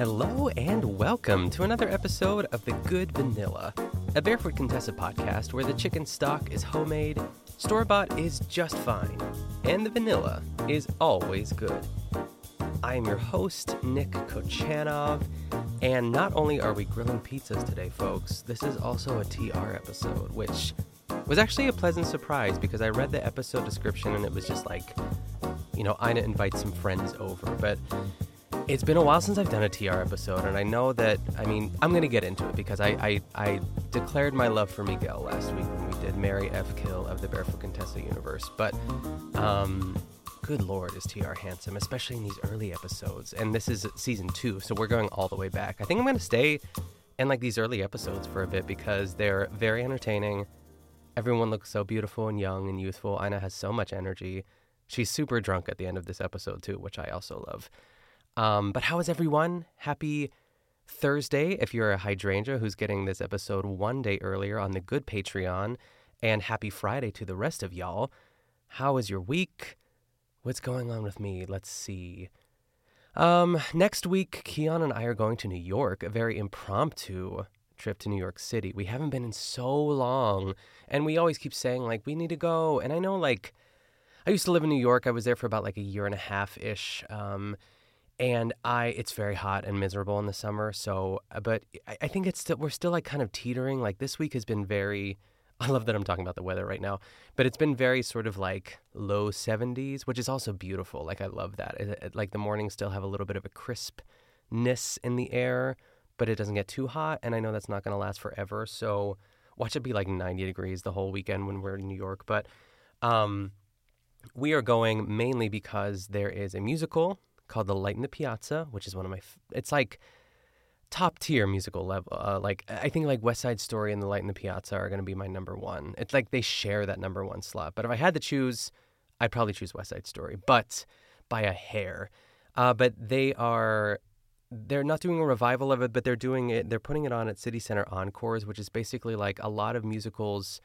Hello and welcome to another episode of The Good Vanilla, a Barefoot Contessa podcast where the chicken stock is homemade, store bought is just fine, and the vanilla is always good. I am your host, Nick Kochanov, and not only are we grilling pizzas today, folks, this is also a TR episode, which was actually a pleasant surprise because I read the episode description and it was just like, you know, Ina invites some friends over, but it's been a while since I've done a TR episode, and I know that, I mean, I'm going to get into it because I, I, I, declared my love for Miguel last week when we did Mary F. Kill of the Barefoot Contessa universe. But, um, good lord, is TR handsome, especially in these early episodes. And this is season two, so we're going all the way back. I think I'm going to stay in like these early episodes for a bit because they're very entertaining. Everyone looks so beautiful and young and youthful. Ina has so much energy. She's super drunk at the end of this episode, too, which I also love. Um, but how is everyone? Happy Thursday if you're a hydrangea who's getting this episode one day earlier on the good Patreon. And happy Friday to the rest of y'all. How is your week? What's going on with me? Let's see. Um, next week, Keon and I are going to New York, a very impromptu trip to New York City. We haven't been in so long, and we always keep saying, like, we need to go. And I know, like, I used to live in New York. I was there for about like a year and a half ish. Um, and I it's very hot and miserable in the summer. So, uh, but I, I think it's still we're still like kind of teetering. Like this week has been very. I love that I'm talking about the weather right now, but it's been very sort of like low 70s, which is also beautiful. Like I love that. It, it, like the mornings still have a little bit of a crispness in the air, but it doesn't get too hot. And I know that's not going to last forever. So watch it be like 90 degrees the whole weekend when we're in New York. But um, we are going mainly because there is a musical called The Light in the Piazza, which is one of my. F- it's like top tier musical level. Uh, like I think like West Side Story and The Light in the Piazza are going to be my number one. It's like they share that number one slot. But if I had to choose, I'd probably choose West Side Story, but by a hair. Uh, but they are. They're not doing a revival of it, but they're doing it. They're putting it on at City Center Encores, which is basically like a lot of musicals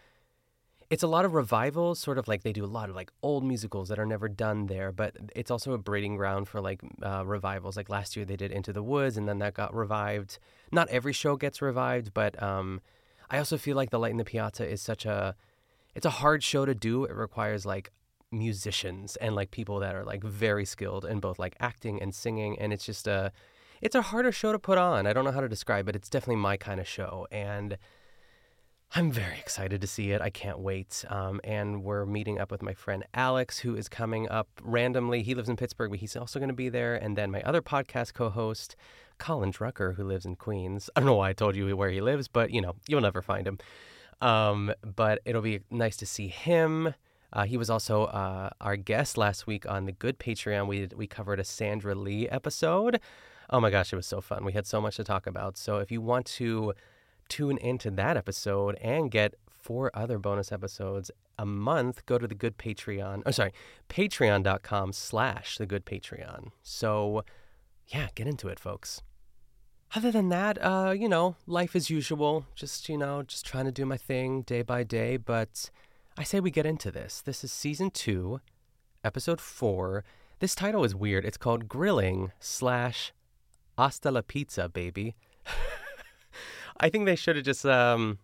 it's a lot of revivals, sort of like they do a lot of like old musicals that are never done there, but it's also a breeding ground for like uh, revivals. Like last year they did Into the Woods, and then that got revived. Not every show gets revived, but um, I also feel like The Light in the Piazza is such a it's a hard show to do. It requires like musicians and like people that are like very skilled in both like acting and singing, and it's just a it's a harder show to put on. I don't know how to describe it. It's definitely my kind of show, and I'm very excited to see it. I can't wait. Um, and we're meeting up with my friend Alex, who is coming up randomly. He lives in Pittsburgh, but he's also going to be there. And then my other podcast co host, Colin Drucker, who lives in Queens. I don't know why I told you where he lives, but you know, you'll never find him. Um, but it'll be nice to see him. Uh, he was also uh, our guest last week on the Good Patreon. We we covered a Sandra Lee episode. Oh my gosh, it was so fun. We had so much to talk about. So if you want to tune into that episode and get four other bonus episodes a month, go to the good Patreon. Oh, sorry, patreon.com slash the good Patreon. So, yeah, get into it, folks. Other than that, uh, you know, life as usual. Just, you know, just trying to do my thing day by day. But I say we get into this. This is season two, episode four. This title is weird. It's called Grilling slash Hasta la Pizza, baby. I think they should have just um,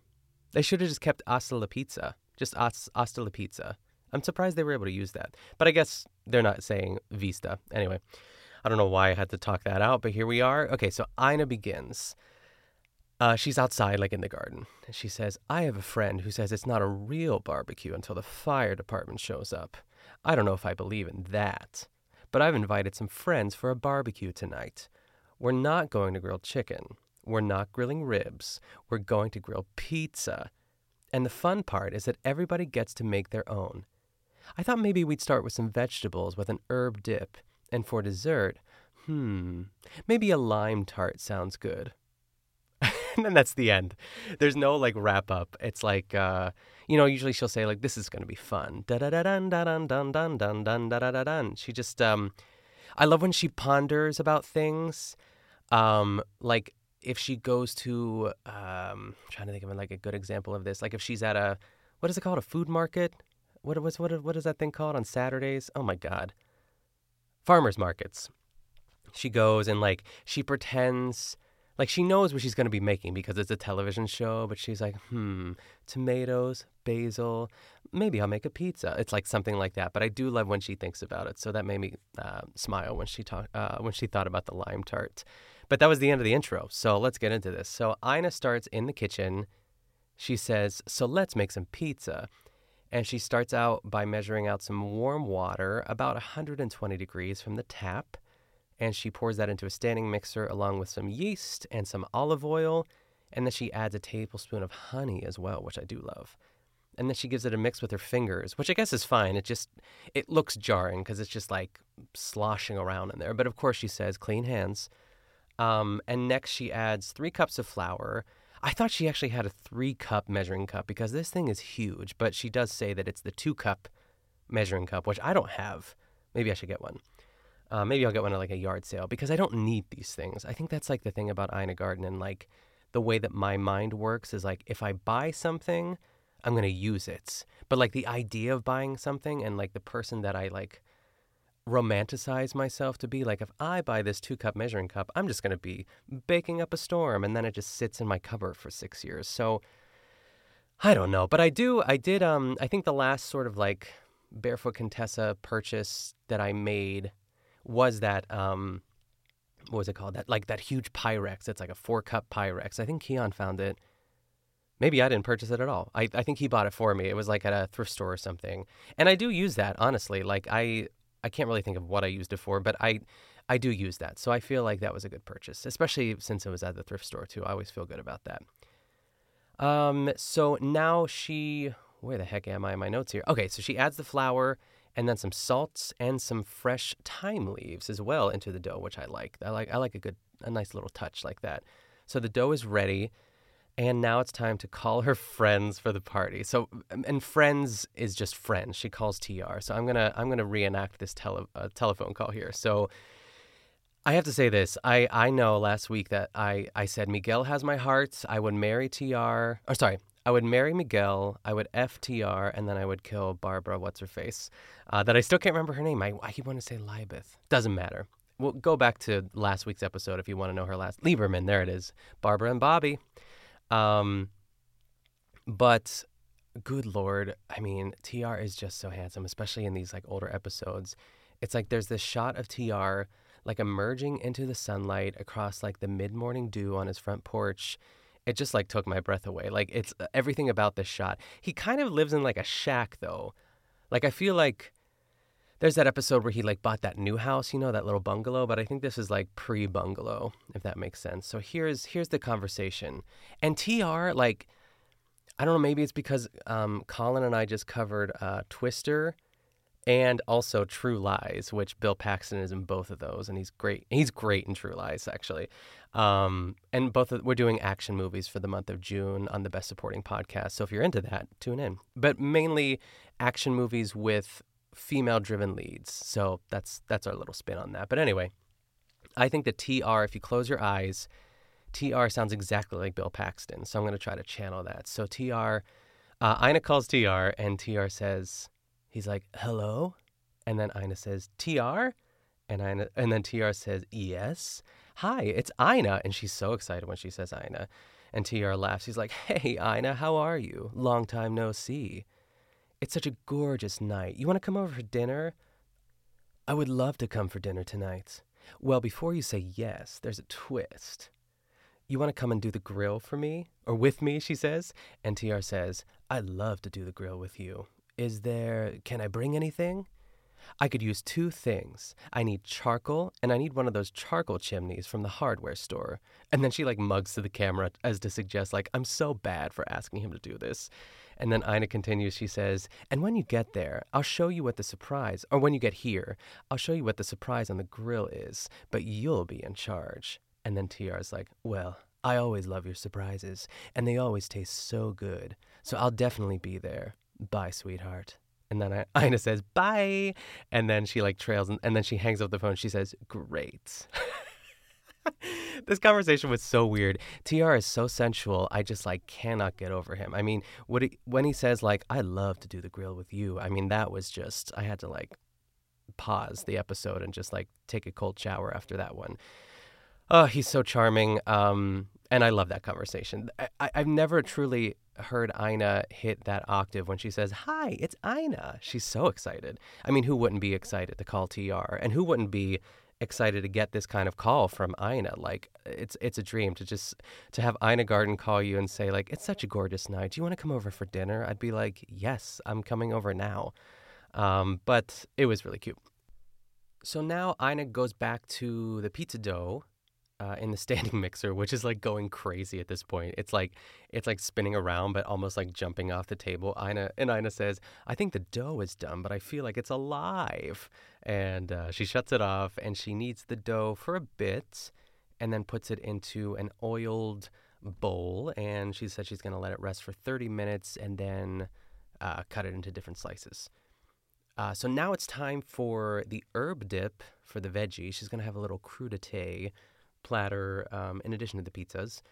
they should have just kept hasta la pizza, just hasta la pizza. I'm surprised they were able to use that, but I guess they're not saying vista anyway. I don't know why I had to talk that out, but here we are. Okay, so Ina begins. Uh, she's outside, like in the garden. She says, I have a friend who says it's not a real barbecue until the fire department shows up. I don't know if I believe in that. But I've invited some friends for a barbecue tonight. We're not going to grill chicken. We're not grilling ribs. We're going to grill pizza. And the fun part is that everybody gets to make their own. I thought maybe we'd start with some vegetables with an herb dip. And for dessert, hmm, maybe a lime tart sounds good. and then that's the end. There's no like wrap up. It's like, uh, you know, usually she'll say like, "This is gonna be fun." Da da da da dun dun dun da da da dun. She just, um, I love when she ponders about things. Um, like if she goes to um, trying to think of like a good example of this like if she's at a what is it called? A food market? What was what what is that thing called on Saturdays? Oh my god. Farmers markets. She goes and like she pretends like she knows what she's going to be making because it's a television show but she's like hmm tomatoes basil maybe i'll make a pizza. It's like something like that but i do love when she thinks about it. So that made me uh, smile when she talked uh, when she thought about the lime tart but that was the end of the intro so let's get into this so ina starts in the kitchen she says so let's make some pizza and she starts out by measuring out some warm water about 120 degrees from the tap and she pours that into a standing mixer along with some yeast and some olive oil. And then she adds a tablespoon of honey as well, which I do love. And then she gives it a mix with her fingers, which I guess is fine. It just it looks jarring because it's just like sloshing around in there. But of course, she says clean hands. Um, and next, she adds three cups of flour. I thought she actually had a three cup measuring cup because this thing is huge, but she does say that it's the two cup measuring cup, which I don't have. Maybe I should get one. Uh, maybe I'll get one at like a yard sale because I don't need these things. I think that's like the thing about Ina Garten and like the way that my mind works is like if I buy something, I'm gonna use it. But like the idea of buying something and like the person that I like romanticize myself to be like if I buy this two cup measuring cup, I'm just gonna be baking up a storm and then it just sits in my cupboard for six years. So I don't know. But I do I did um I think the last sort of like barefoot Contessa purchase that I made was that um, what was it called? That like that huge Pyrex. It's like a four cup Pyrex. I think Keon found it. Maybe I didn't purchase it at all. I, I think he bought it for me. It was like at a thrift store or something. And I do use that, honestly. Like I I can't really think of what I used it for, but I I do use that. So I feel like that was a good purchase, especially since it was at the thrift store too. I always feel good about that. Um so now she where the heck am I in my notes here? Okay, so she adds the flour and then some salts and some fresh thyme leaves as well into the dough, which I like. I like I like a good a nice little touch like that. So the dough is ready, and now it's time to call her friends for the party. So and friends is just friends. She calls TR. So I'm gonna I'm gonna reenact this tele, uh, telephone call here. So. I have to say this. I, I know last week that I, I said Miguel has my heart. I would marry TR. Or sorry, I would marry Miguel, I would FTR, and then I would kill Barbara, what's her face, uh, that I still can't remember her name. I, I keep wanting to say Libeth. Doesn't matter. We'll go back to last week's episode if you want to know her last. Lieberman, there it is. Barbara and Bobby. Um, but good lord, I mean, TR is just so handsome, especially in these like older episodes. It's like there's this shot of TR like emerging into the sunlight across like the mid morning dew on his front porch it just like took my breath away. Like it's uh, everything about this shot. He kind of lives in like a shack though. Like I feel like there's that episode where he like bought that new house, you know, that little bungalow, but I think this is like pre-bungalow, if that makes sense. So here's here's the conversation. And TR like I don't know, maybe it's because um, Colin and I just covered uh, Twister and also True Lies, which Bill Paxton is in both of those, and he's great. He's great in True Lies, actually. Um, and both of, we're doing action movies for the month of June on the Best Supporting podcast. So if you're into that, tune in. But mainly action movies with female-driven leads. So that's that's our little spin on that. But anyway, I think that TR, if you close your eyes, TR sounds exactly like Bill Paxton. So I'm going to try to channel that. So TR, uh, Ina calls TR, and TR says He's like, hello? And then Ina says, TR? And, Ina, and then TR says, yes. Hi, it's Ina. And she's so excited when she says Ina. And TR laughs. He's like, hey, Ina, how are you? Long time no see. It's such a gorgeous night. You want to come over for dinner? I would love to come for dinner tonight. Well, before you say yes, there's a twist. You want to come and do the grill for me? Or with me, she says. And TR says, I'd love to do the grill with you. Is there, can I bring anything? I could use two things. I need charcoal, and I need one of those charcoal chimneys from the hardware store. And then she like mugs to the camera as to suggest, like, I'm so bad for asking him to do this. And then Ina continues, she says, And when you get there, I'll show you what the surprise, or when you get here, I'll show you what the surprise on the grill is, but you'll be in charge. And then TR's like, Well, I always love your surprises, and they always taste so good, so I'll definitely be there bye, sweetheart. And then I, Ina says, bye. And then she like trails and, and then she hangs up the phone. She says, great. this conversation was so weird. TR is so sensual. I just like cannot get over him. I mean, what he, when he says like, I love to do the grill with you. I mean, that was just, I had to like pause the episode and just like take a cold shower after that one. Oh, he's so charming. Um, and I love that conversation. I, have never truly heard Ina hit that octave when she says, Hi, it's Ina. She's so excited. I mean, who wouldn't be excited to call TR? And who wouldn't be excited to get this kind of call from Ina? Like, it's it's a dream to just to have Ina Garten call you and say, like, it's such a gorgeous night. Do you want to come over for dinner? I'd be like, Yes, I'm coming over now. Um, but it was really cute. So now Ina goes back to the pizza dough uh, in the standing mixer, which is like going crazy at this point. It's like it's like spinning around, but almost like jumping off the table. Ina and Ina says, "I think the dough is done, but I feel like it's alive." And uh, she shuts it off, and she kneads the dough for a bit, and then puts it into an oiled bowl. And she said she's going to let it rest for 30 minutes, and then uh, cut it into different slices. Uh, so now it's time for the herb dip for the veggie. She's going to have a little crudité platter um, in addition to the pizzas.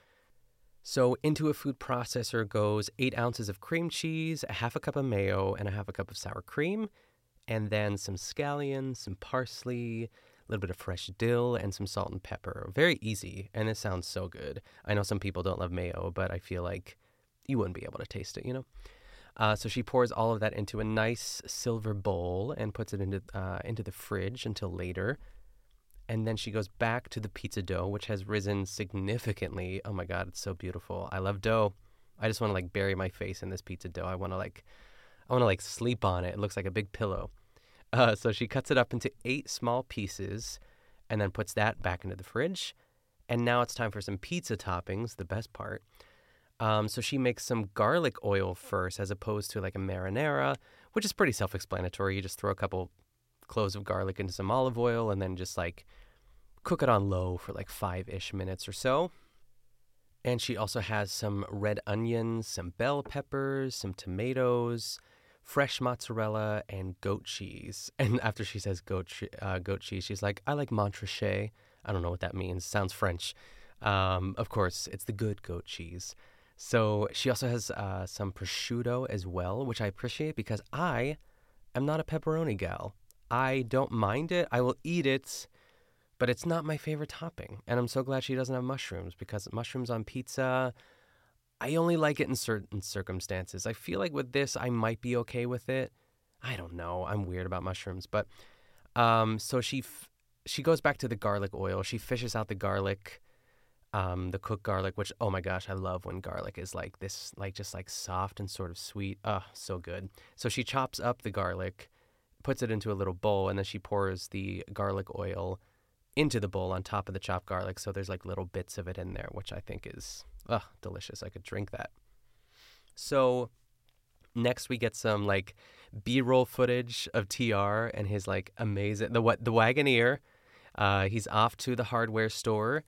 So into a food processor goes eight ounces of cream cheese, a half a cup of mayo, and a half a cup of sour cream, and then some scallions, some parsley, a little bit of fresh dill, and some salt and pepper. Very easy, and it sounds so good. I know some people don't love mayo, but I feel like you wouldn't be able to taste it, you know? Uh, so she pours all of that into a nice silver bowl and puts it into uh, into the fridge until later and then she goes back to the pizza dough, which has risen significantly. Oh my god, it's so beautiful. I love dough. I just want to like bury my face in this pizza dough. I want to like, I want to like sleep on it. It looks like a big pillow. Uh, so she cuts it up into eight small pieces, and then puts that back into the fridge. And now it's time for some pizza toppings, the best part. Um, so she makes some garlic oil first, as opposed to like a marinara, which is pretty self-explanatory. You just throw a couple cloves of garlic into some olive oil, and then just like cook it on low for like five ish minutes or so. And she also has some red onions, some bell peppers, some tomatoes, fresh mozzarella, and goat cheese. And after she says goat, uh, goat cheese, she's like, I like Montrachet. I don't know what that means. Sounds French. Um, of course, it's the good goat cheese. So she also has uh, some prosciutto as well, which I appreciate because I am not a pepperoni gal. I don't mind it. I will eat it, but it's not my favorite topping. And I'm so glad she doesn't have mushrooms because mushrooms on pizza, I only like it in certain circumstances. I feel like with this, I might be okay with it. I don't know. I'm weird about mushrooms, but um, so she f- she goes back to the garlic oil. She fishes out the garlic, um, the cooked garlic, which oh my gosh, I love when garlic is like this, like just like soft and sort of sweet. Oh, so good. So she chops up the garlic puts it into a little bowl, and then she pours the garlic oil into the bowl on top of the chopped garlic. So there's like little bits of it in there, which I think is oh, delicious. I could drink that. So next we get some like B-roll footage of TR and his like amazing the what the Wagoneer. Uh, he's off to the hardware store.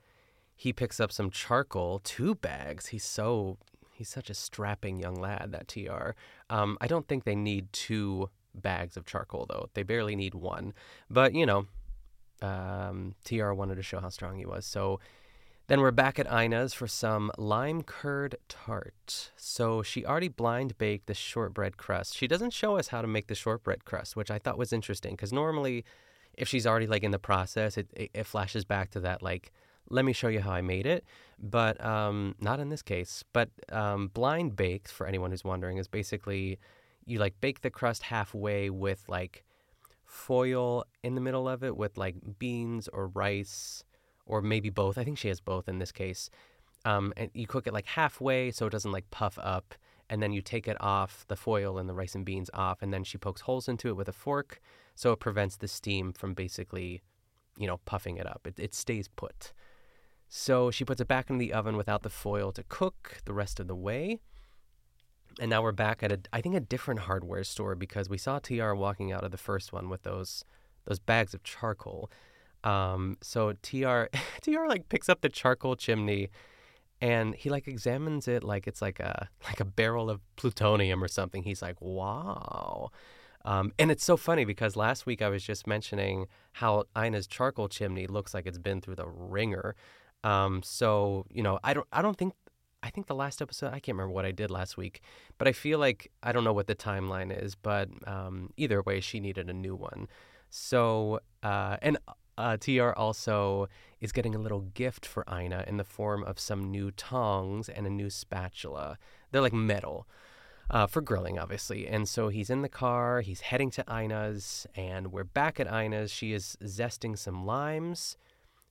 He picks up some charcoal, two bags. He's so he's such a strapping young lad that TR. Um, I don't think they need two bags of charcoal, though. They barely need one. But, you know, um, TR wanted to show how strong he was. So then we're back at Ina's for some lime curd tart. So she already blind baked the shortbread crust. She doesn't show us how to make the shortbread crust, which I thought was interesting because normally, if she's already like in the process, it, it, it, flashes back to that like, let me show you how I made it. But um, not in this case. But um, blind baked, for anyone who's wondering, is basically you like bake the crust halfway with like foil in the middle of it with like beans or rice or maybe both. I think she has both in this case. Um, and you cook it like halfway so it doesn't like puff up. And then you take it off, the foil and the rice and beans off. And then she pokes holes into it with a fork so it prevents the steam from basically, you know, puffing it up. It, it stays put. So she puts it back in the oven without the foil to cook the rest of the way. And now we're back at a, I think a different hardware store because we saw TR walking out of the first one with those those bags of charcoal. Um, so TR TR like picks up the charcoal chimney and he like examines it like it's like a like a barrel of plutonium or something. He's like, "Wow." Um, and it's so funny because last week I was just mentioning how Ina's charcoal chimney looks like it's been through the ringer. Um, so you know, I don't I don't think I think the last episode, I can't remember what I did last week, but I feel like I don't know what the timeline is, but um, either way, she needed a new one. So, uh, and uh, TR also is getting a little gift for Ina in the form of some new tongs and a new spatula. They're like metal uh, for grilling, obviously. And so he's in the car, he's heading to Ina's, and we're back at Ina's. She is zesting some limes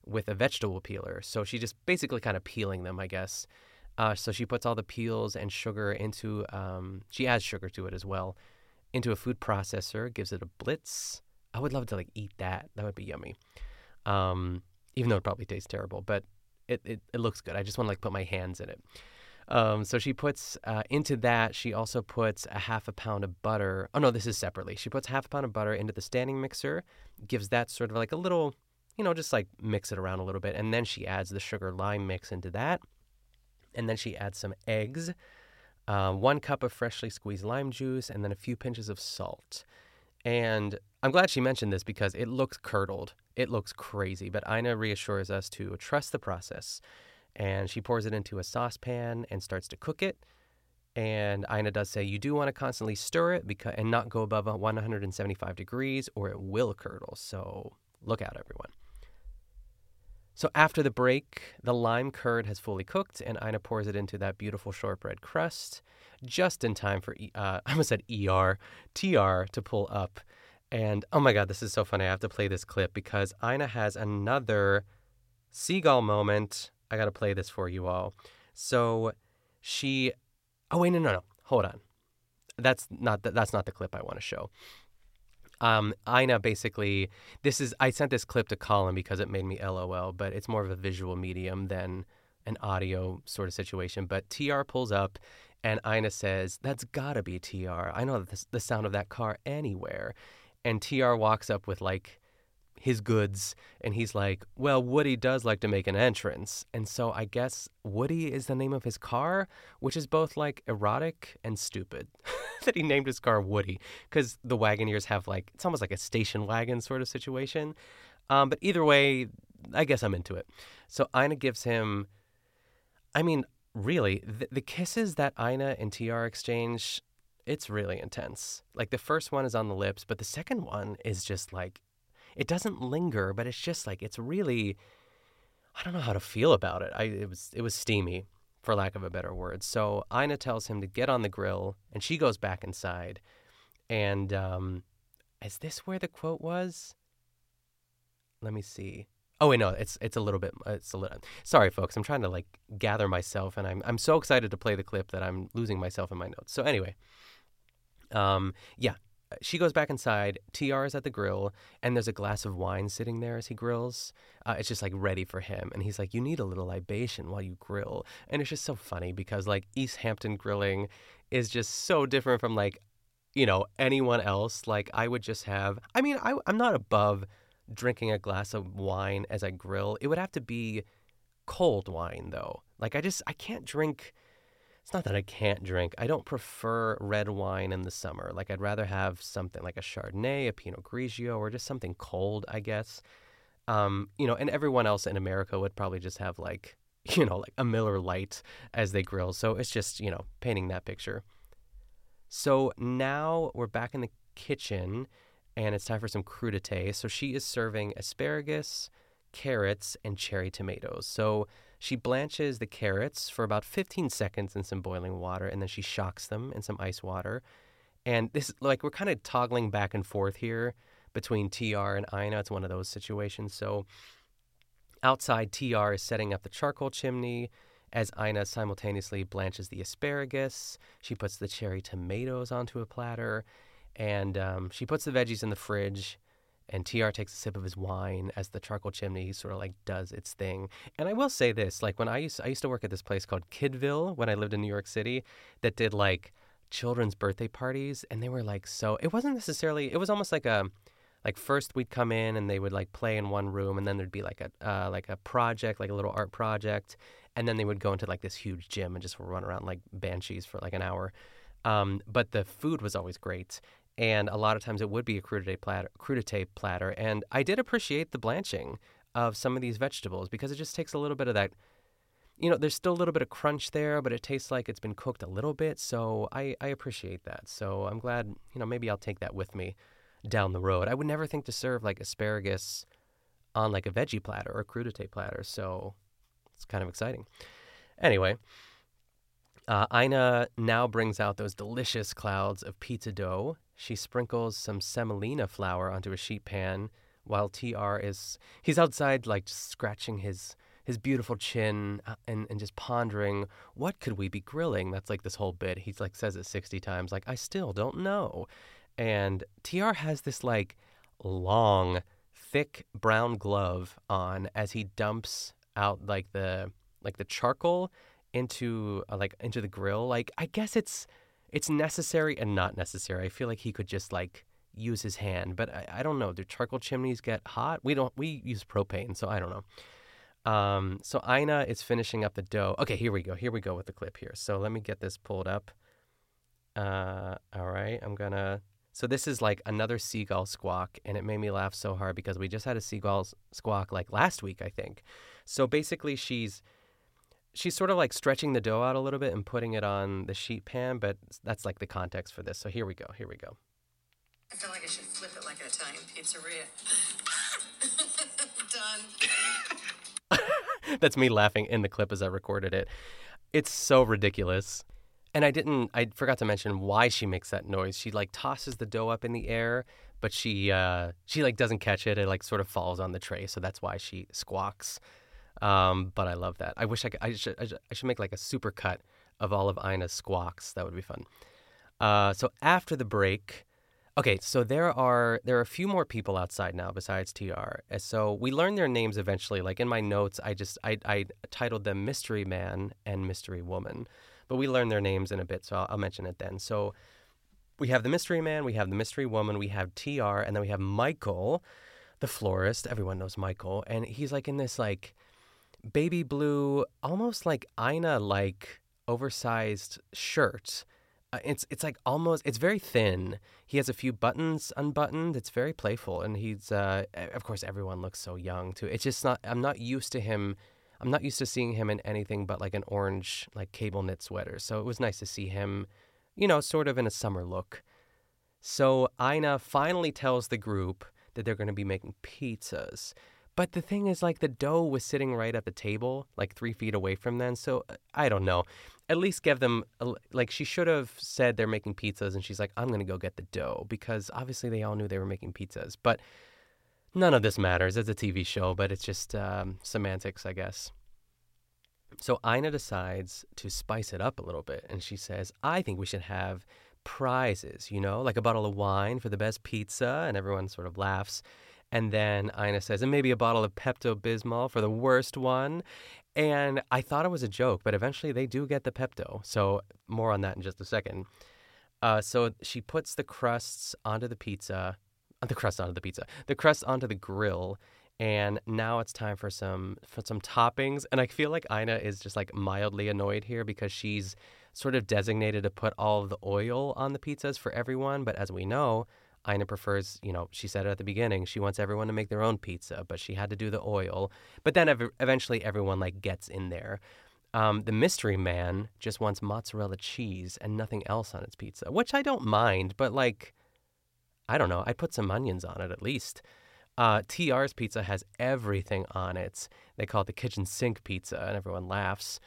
with a vegetable peeler. So she just basically kind of peeling them, I guess. Uh, so she puts all the peels and sugar into, um, she adds sugar to it as well, into a food processor, gives it a blitz. I would love to like eat that. That would be yummy. Um, even though it probably tastes terrible, but it, it, it looks good. I just want to like put my hands in it. Um, so she puts uh, into that. She also puts a half a pound of butter. Oh no, this is separately. She puts half a pound of butter into the standing mixer, gives that sort of like a little, you know, just like mix it around a little bit, and then she adds the sugar lime mix into that, and then she adds some eggs, uh, one cup of freshly squeezed lime juice, and then a few pinches of salt. And I'm glad she mentioned this because it looks curdled. It looks crazy, but Ina reassures us to trust the process. And she pours it into a saucepan and starts to cook it. And Ina does say you do want to constantly stir it because and not go above 175 degrees or it will curdle. So look out, everyone. So after the break, the lime curd has fully cooked, and Ina pours it into that beautiful shortbread crust, just in time for uh, I almost said ER, TR to pull up. And oh my God, this is so funny. I have to play this clip because Ina has another seagull moment. I got to play this for you all. So she, oh wait, no, no, no, hold on. That's not the, that's not the clip I want to show. Um, Ina basically, this is I sent this clip to Colin because it made me LOL, but it's more of a visual medium than an audio sort of situation. But TR pulls up, and Ina says, "That's gotta be TR. I know the, the sound of that car anywhere." And TR walks up with like his goods and he's like, Well, Woody does like to make an entrance. And so I guess Woody is the name of his car, which is both like erotic and stupid that he named his car Woody because the Wagoneers have like, it's almost like a station wagon sort of situation. Um, but either way, I guess I'm into it. So Ina gives him, I mean, really, the, the kisses that Ina and TR exchange, it's really intense. Like the first one is on the lips, but the second one is just like it doesn't linger, but it's just like it's really I don't know how to feel about it. I it was it was steamy, for lack of a better word. So Ina tells him to get on the grill, and she goes back inside. And um, is this where the quote was? Let me see. Oh wait, no, it's it's a little bit. It's a little. Sorry, folks. I'm trying to like gather myself, and I'm I'm so excited to play the clip that I'm losing myself in my notes. So anyway, um, yeah, she goes back inside. TR is at the grill, and there's a glass of wine sitting there as he grills. Uh, it's just like ready for him. And he's like, You need a little libation while you grill. And it's just so funny because like East Hampton grilling is just so different from like, you know, anyone else. Like, I would just have, I mean, I, I'm not above drinking a glass of wine as I grill. It would have to be cold wine though. Like, I just, I can't drink it's not that I can't drink. I don't prefer red wine in the summer. Like I'd rather have something like a Chardonnay, a Pinot Grigio, or just something cold, I guess. Um, you know, and everyone else in America would probably just have like, you know, like a Miller Lite as they grill. So it's just, you know, painting that picture. So now we're back in the kitchen and it's time for some crudité. So she is serving asparagus, carrots, and cherry tomatoes. So she blanches the carrots for about 15 seconds in some boiling water, and then she shocks them in some ice water. And this, like, we're kind of toggling back and forth here between TR and Ina. It's one of those situations. So outside, TR is setting up the charcoal chimney as Ina simultaneously blanches the asparagus. She puts the cherry tomatoes onto a platter, and um, she puts the veggies in the fridge and TR takes a sip of his wine as the charcoal chimney sort of like does its thing. And I will say this, like when I used I used to work at this place called Kidville when I lived in New York City that did like children's birthday parties and they were like so it wasn't necessarily it was almost like a like first we'd come in and they would like play in one room and then there'd be like a uh, like a project like a little art project and then they would go into like this huge gym and just run around like banshees for like an hour um, but the food was always great and a lot of times it would be a crudité platter, crudité platter. And I did appreciate the blanching of some of these vegetables because it just takes a little bit of that. You know, there's still a little bit of crunch there, but it tastes like it's been cooked a little bit. So I, I appreciate that. So I'm glad, you know, maybe I'll take that with me down the road. I would never think to serve like asparagus on like a veggie platter or a crudité platter. So it's kind of exciting. Anyway, uh, Ina now brings out those delicious clouds of pizza dough. She sprinkles some semolina flour onto a sheet pan while TR is he's outside like just scratching his his beautiful chin uh, and, and just pondering what could we be grilling? That's like this whole bit. He's like says it 60 times like i still don't know. And tr has this like long thick brown glove on as he dumps out like the like the charcoal into uh, like into the grill like i guess it's it's necessary and not necessary i feel like he could just like use his hand but i, I don't know do charcoal chimneys get hot we don't we use propane so i don't know um, so Ina is finishing up the dough. Okay, here we go. Here we go with the clip here. So let me get this pulled up. Uh, all right, I'm gonna. So this is like another seagull squawk, and it made me laugh so hard because we just had a seagull squawk like last week, I think. So basically, she's she's sort of like stretching the dough out a little bit and putting it on the sheet pan, but that's like the context for this. So here we go. Here we go. I feel like I should flip it like an Italian pizzeria. Done. That's me laughing in the clip as I recorded it. It's so ridiculous. And I didn't I forgot to mention why she makes that noise. She like tosses the dough up in the air, but she uh she like doesn't catch it. It like sort of falls on the tray, so that's why she squawks. Um, but I love that. I wish I could I should I should make like a super cut of all of Ina's squawks. That would be fun. Uh, so after the break, Okay, so there are there are a few more people outside now besides TR. So we learned their names eventually. Like in my notes, I just I, I titled them Mystery Man and Mystery Woman, but we learn their names in a bit, so I'll, I'll mention it then. So we have the Mystery Man, we have the Mystery Woman, we have TR, and then we have Michael, the florist. Everyone knows Michael, and he's like in this like baby blue, almost like Ina like oversized shirt uh, it's it's like almost it's very thin. He has a few buttons unbuttoned. It's very playful, and he's uh, of course everyone looks so young too. It's just not. I'm not used to him. I'm not used to seeing him in anything but like an orange like cable knit sweater. So it was nice to see him, you know, sort of in a summer look. So Ina finally tells the group that they're going to be making pizzas. But the thing is, like, the dough was sitting right at the table, like three feet away from them. So uh, I don't know. At least give them, a, like, she should have said they're making pizzas, and she's like, I'm going to go get the dough because obviously they all knew they were making pizzas. But none of this matters. It's a TV show, but it's just um, semantics, I guess. So Ina decides to spice it up a little bit, and she says, I think we should have prizes, you know, like a bottle of wine for the best pizza, and everyone sort of laughs. And then Ina says, and maybe a bottle of Pepto Bismol for the worst one. And I thought it was a joke, but eventually they do get the Pepto. So more on that in just a second. Uh, so she puts the crusts onto the pizza, the crust onto the pizza, the crust onto the grill, and now it's time for some for some toppings. And I feel like Ina is just like mildly annoyed here because she's sort of designated to put all of the oil on the pizzas for everyone, but as we know, Ina prefers, you know, she said it at the beginning, she wants everyone to make their own pizza, but she had to do the oil. But then ev- eventually everyone like gets in there. Um, the mystery man just wants mozzarella cheese and nothing else on its pizza, which I don't mind, but like, I don't know, I'd put some onions on it at least. Uh, TR's pizza has everything on it. They call it the kitchen sink pizza, and everyone laughs.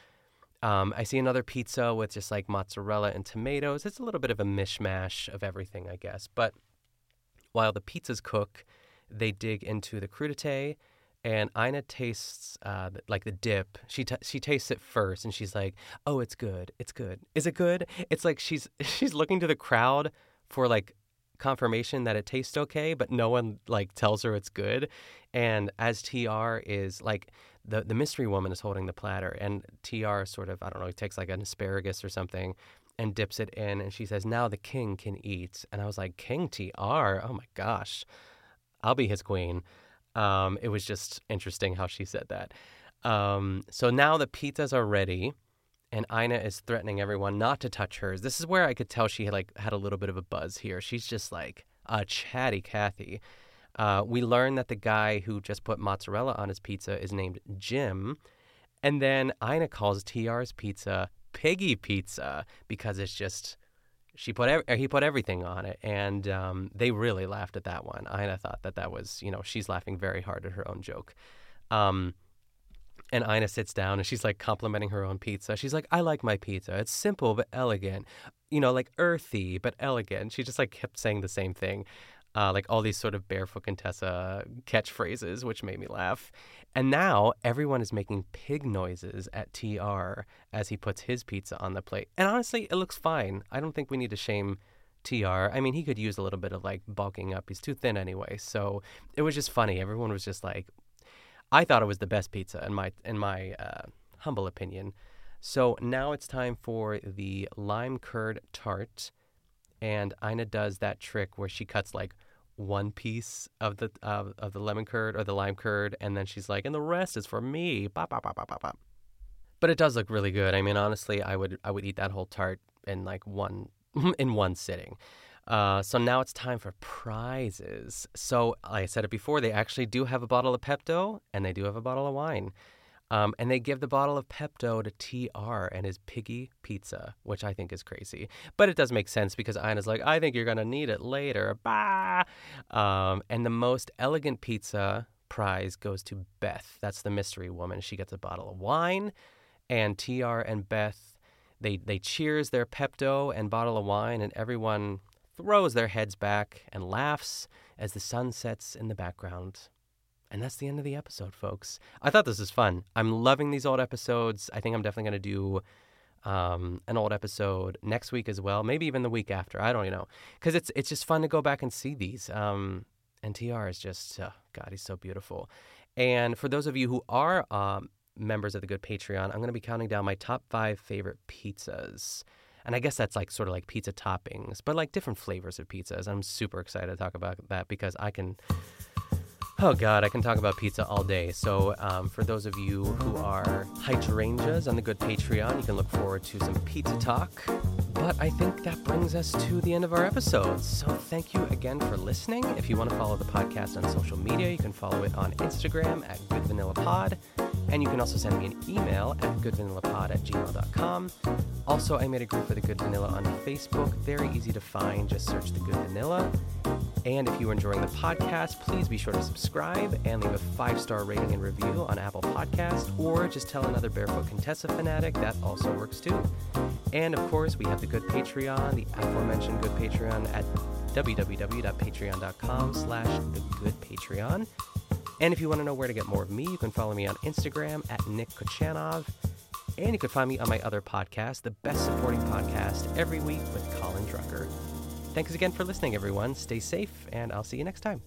Um, I see another pizza with just like mozzarella and tomatoes. It's a little bit of a mishmash of everything, I guess. But while the pizzas cook, they dig into the crudité, and Ina tastes uh, like the dip. She t- she tastes it first, and she's like, "Oh, it's good. It's good. Is it good?" It's like she's she's looking to the crowd for like confirmation that it tastes okay, but no one like tells her it's good. And as TR is like the the mystery woman is holding the platter, and TR sort of I don't know, he takes like an asparagus or something, and dips it in. And she says, Now the king can eat. And I was like, King TR? Oh my gosh. I'll be his queen. Um, it was just interesting how she said that. Um, so now the pizzas are ready, and Ina is threatening everyone not to touch hers. This is where I could tell she had like had a little bit of a buzz here. She's just like a chatty Cathy. Uh, we learn that the guy who just put mozzarella on his pizza is named Jim, and then Ina calls TR's pizza piggy pizza because it's just she put ev- he put everything on it, and um, they really laughed at that one. Ina thought that that was you know she's laughing very hard at her own joke. Um, and Ina sits down and she's like complimenting her own pizza. She's like, I like my pizza. It's simple but elegant. You know, like earthy but elegant. She just like kept saying the same thing. Uh, like all these sort of barefoot Contessa catchphrases, which made me laugh. And now everyone is making pig noises at TR as he puts his pizza on the plate. And honestly, it looks fine. I don't think we need to shame TR. I mean, he could use a little bit of like bulking up. He's too thin anyway. So it was just funny. Everyone was just like, I thought it was the best pizza in my in my uh, humble opinion. So now it's time for the lime curd tart, and Ina does that trick where she cuts like one piece of the uh, of the lemon curd or the lime curd, and then she's like, and the rest is for me. Bop, bop, bop, bop, bop, bop. But it does look really good. I mean, honestly, I would I would eat that whole tart in like one in one sitting. Uh, so now it's time for prizes. So like I said it before, they actually do have a bottle of Pepto and they do have a bottle of wine. Um, and they give the bottle of Pepto to TR and his piggy pizza, which I think is crazy. But it does make sense because Ina's like, I think you're going to need it later. Bah! Um, and the most elegant pizza prize goes to Beth. That's the mystery woman. She gets a bottle of wine. And TR and Beth, they, they cheers their Pepto and bottle of wine, and everyone throws their heads back and laughs as the sun sets in the background. And that's the end of the episode, folks. I thought this was fun. I'm loving these old episodes. I think I'm definitely going to do um, an old episode next week as well, maybe even the week after. I don't even know, because it's it's just fun to go back and see these. Um, and TR is just oh, God, he's so beautiful. And for those of you who are um, members of the Good Patreon, I'm going to be counting down my top five favorite pizzas. And I guess that's like sort of like pizza toppings, but like different flavors of pizzas. I'm super excited to talk about that because I can Oh God, I can talk about pizza all day. So, um, for those of you who are hydrangeas on the good Patreon, you can look forward to some pizza talk. But I think that brings us to the end of our episode. So, thank you again for listening. If you want to follow the podcast on social media, you can follow it on Instagram at Good Vanilla Pod. And you can also send me an email at goodvanillapod at gmail.com. Also, I made a group for the Good Vanilla on Facebook. Very easy to find. Just search the Good Vanilla. And if you are enjoying the podcast, please be sure to subscribe and leave a five star rating and review on Apple Podcast, or just tell another Barefoot Contessa fanatic. That also works too. And of course, we have the Good Patreon, the aforementioned Good Patreon at www.patreon.com slash the Good Patreon. And if you want to know where to get more of me, you can follow me on Instagram at Nick Kochanov. And you can find me on my other podcast, the Best Supporting Podcast, every week with. Thanks again for listening, everyone. Stay safe, and I'll see you next time.